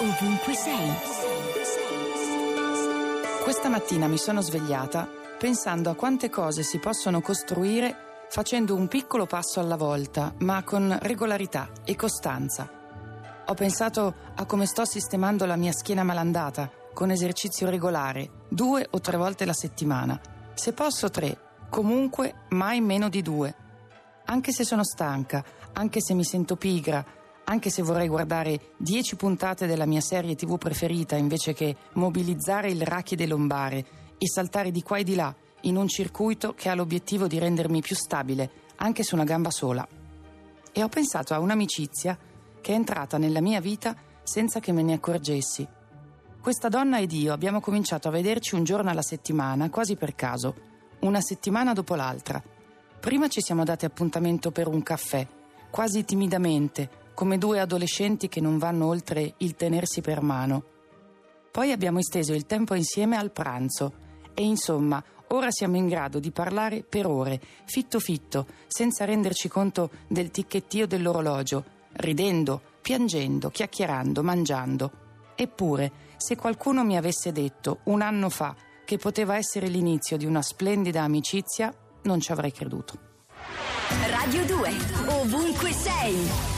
ovunque sei. Questa mattina mi sono svegliata pensando a quante cose si possono costruire facendo un piccolo passo alla volta, ma con regolarità e costanza. Ho pensato a come sto sistemando la mia schiena malandata, con esercizio regolare, due o tre volte la settimana. Se posso tre, comunque mai meno di due. Anche se sono stanca, anche se mi sento pigra, anche se vorrei guardare dieci puntate della mia serie tv preferita invece che mobilizzare il rachide lombare e saltare di qua e di là in un circuito che ha l'obiettivo di rendermi più stabile, anche su una gamba sola. E ho pensato a un'amicizia che è entrata nella mia vita senza che me ne accorgessi. Questa donna ed io abbiamo cominciato a vederci un giorno alla settimana, quasi per caso, una settimana dopo l'altra. Prima ci siamo dati appuntamento per un caffè, quasi timidamente, come due adolescenti che non vanno oltre il tenersi per mano. Poi abbiamo esteso il tempo insieme al pranzo e insomma, ora siamo in grado di parlare per ore, fitto fitto, senza renderci conto del ticchettio dell'orologio, ridendo, piangendo, chiacchierando, mangiando. Eppure, se qualcuno mi avesse detto un anno fa che poteva essere l'inizio di una splendida amicizia, non ci avrei creduto. Radio 2, ovunque sei.